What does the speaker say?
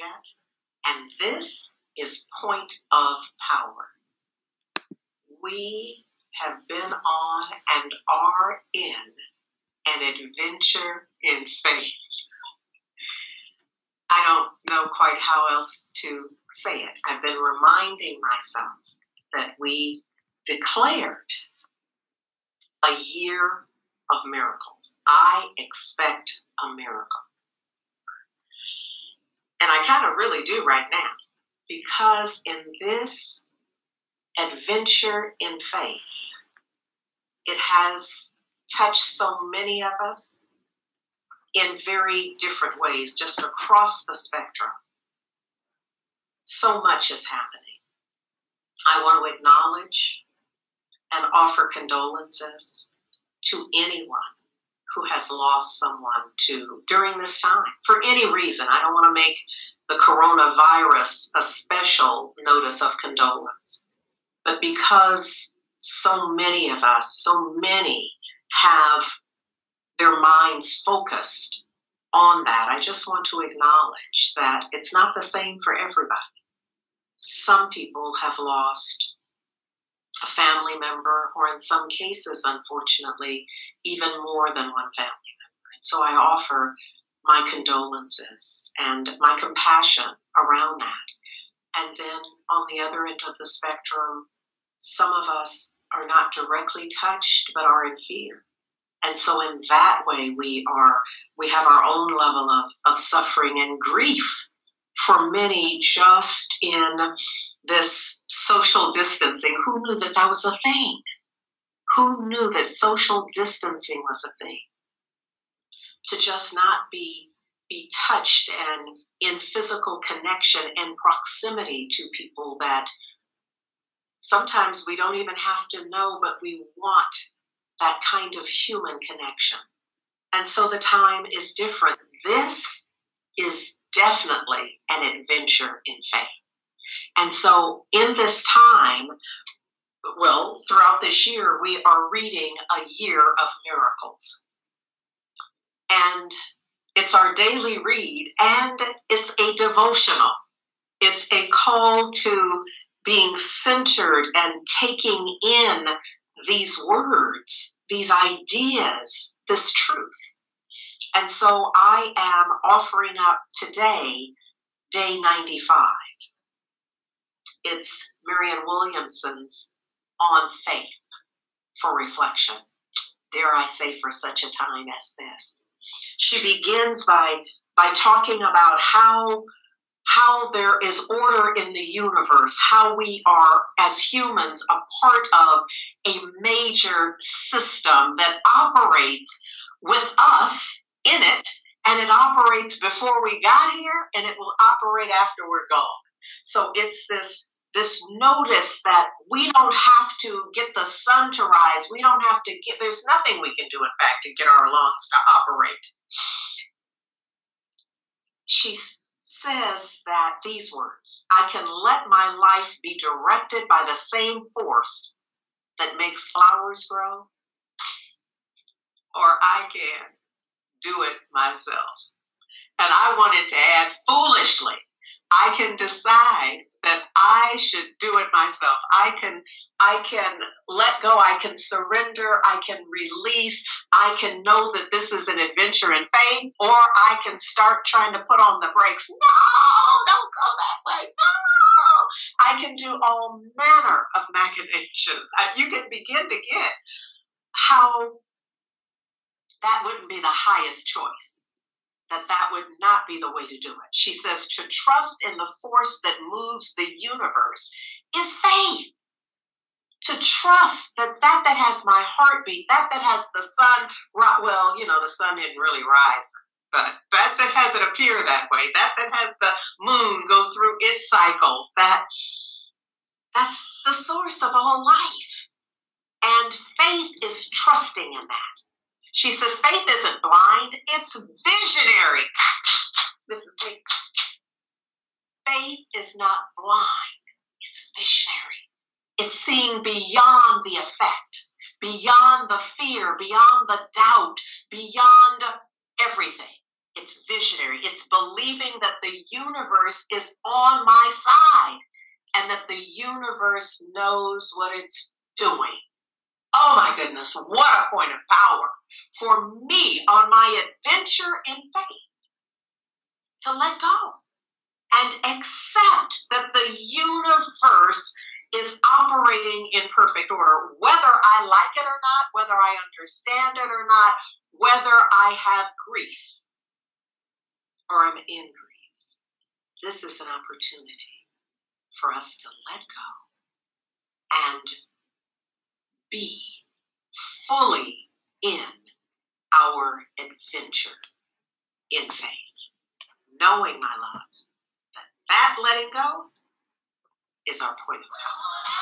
yet. And this is point of power. We have been on and are in an adventure in faith. I don't know quite how else to say it. I've been reminding myself that we declared a year of miracles. I expect a miracle. Kind of really do right now because in this adventure in faith, it has touched so many of us in very different ways, just across the spectrum. So much is happening. I want to acknowledge and offer condolences to anyone who has lost someone to during this time for any reason. I don't want to make the coronavirus a special notice of condolence, but because so many of us, so many have their minds focused on that, I just want to acknowledge that it's not the same for everybody. Some people have lost a family member, or in some cases, unfortunately, even more than one family member. And so I offer my condolences and my compassion around that. And then on the other end of the spectrum, some of us are not directly touched but are in fear. And so in that way we are we have our own level of, of suffering and grief for many just in this social distancing. Who knew that that was a thing? Who knew that social distancing was a thing? To just not be be touched and in physical connection and proximity to people that sometimes we don't even have to know, but we want that kind of human connection. And so the time is different. This is definitely an adventure in faith. And so, in this time, well, throughout this year, we are reading a year of miracles. And it's our daily read, and it's a devotional. It's a call to being centered and taking in these words, these ideas, this truth. And so I am offering up today day 95. It's Marianne Williamson's On Faith for reflection. Dare I say, for such a time as this. She begins by, by talking about how, how there is order in the universe, how we are, as humans, a part of a major system that operates with us in it, and it operates before we got here, and it will operate after we're gone. So it's this this notice that we don't have to get the sun to rise. We don't have to get, there's nothing we can do, in fact, to get our lungs to operate. She says that these words I can let my life be directed by the same force that makes flowers grow, or I can do it myself. And I wanted to add foolishly, I can decide that I should do it myself. I can I can let go, I can surrender, I can release, I can know that this is an adventure in faith, or I can start trying to put on the brakes. No, don't go that way. No. I can do all manner of machinations. Uh, you can begin to get how that wouldn't be the highest choice, that that would not be the way to do it. She says to trust in the force that moves the universe is faith. To trust that that that has my heartbeat, that that has the sun, well, you know, the sun didn't really rise, but that that has it appear that way, that that has the moon go through its cycles, that that's the source of all life. And faith is trusting in that. She says faith isn't blind, it's visionary. This is. Faith is not blind, it's visionary. It's seeing beyond the effect, beyond the fear, beyond the doubt, beyond everything. It's visionary. It's believing that the universe is on my side and that the universe knows what it's doing. Oh my goodness, what a point of power for me on my adventure in faith to let go and accept that the universe is operating in perfect order, whether I like it or not, whether I understand it or not, whether I have grief or I'm in grief. This is an opportunity for us to let go and be fully in our adventure in faith, knowing, my loves, that that letting go is our point of power.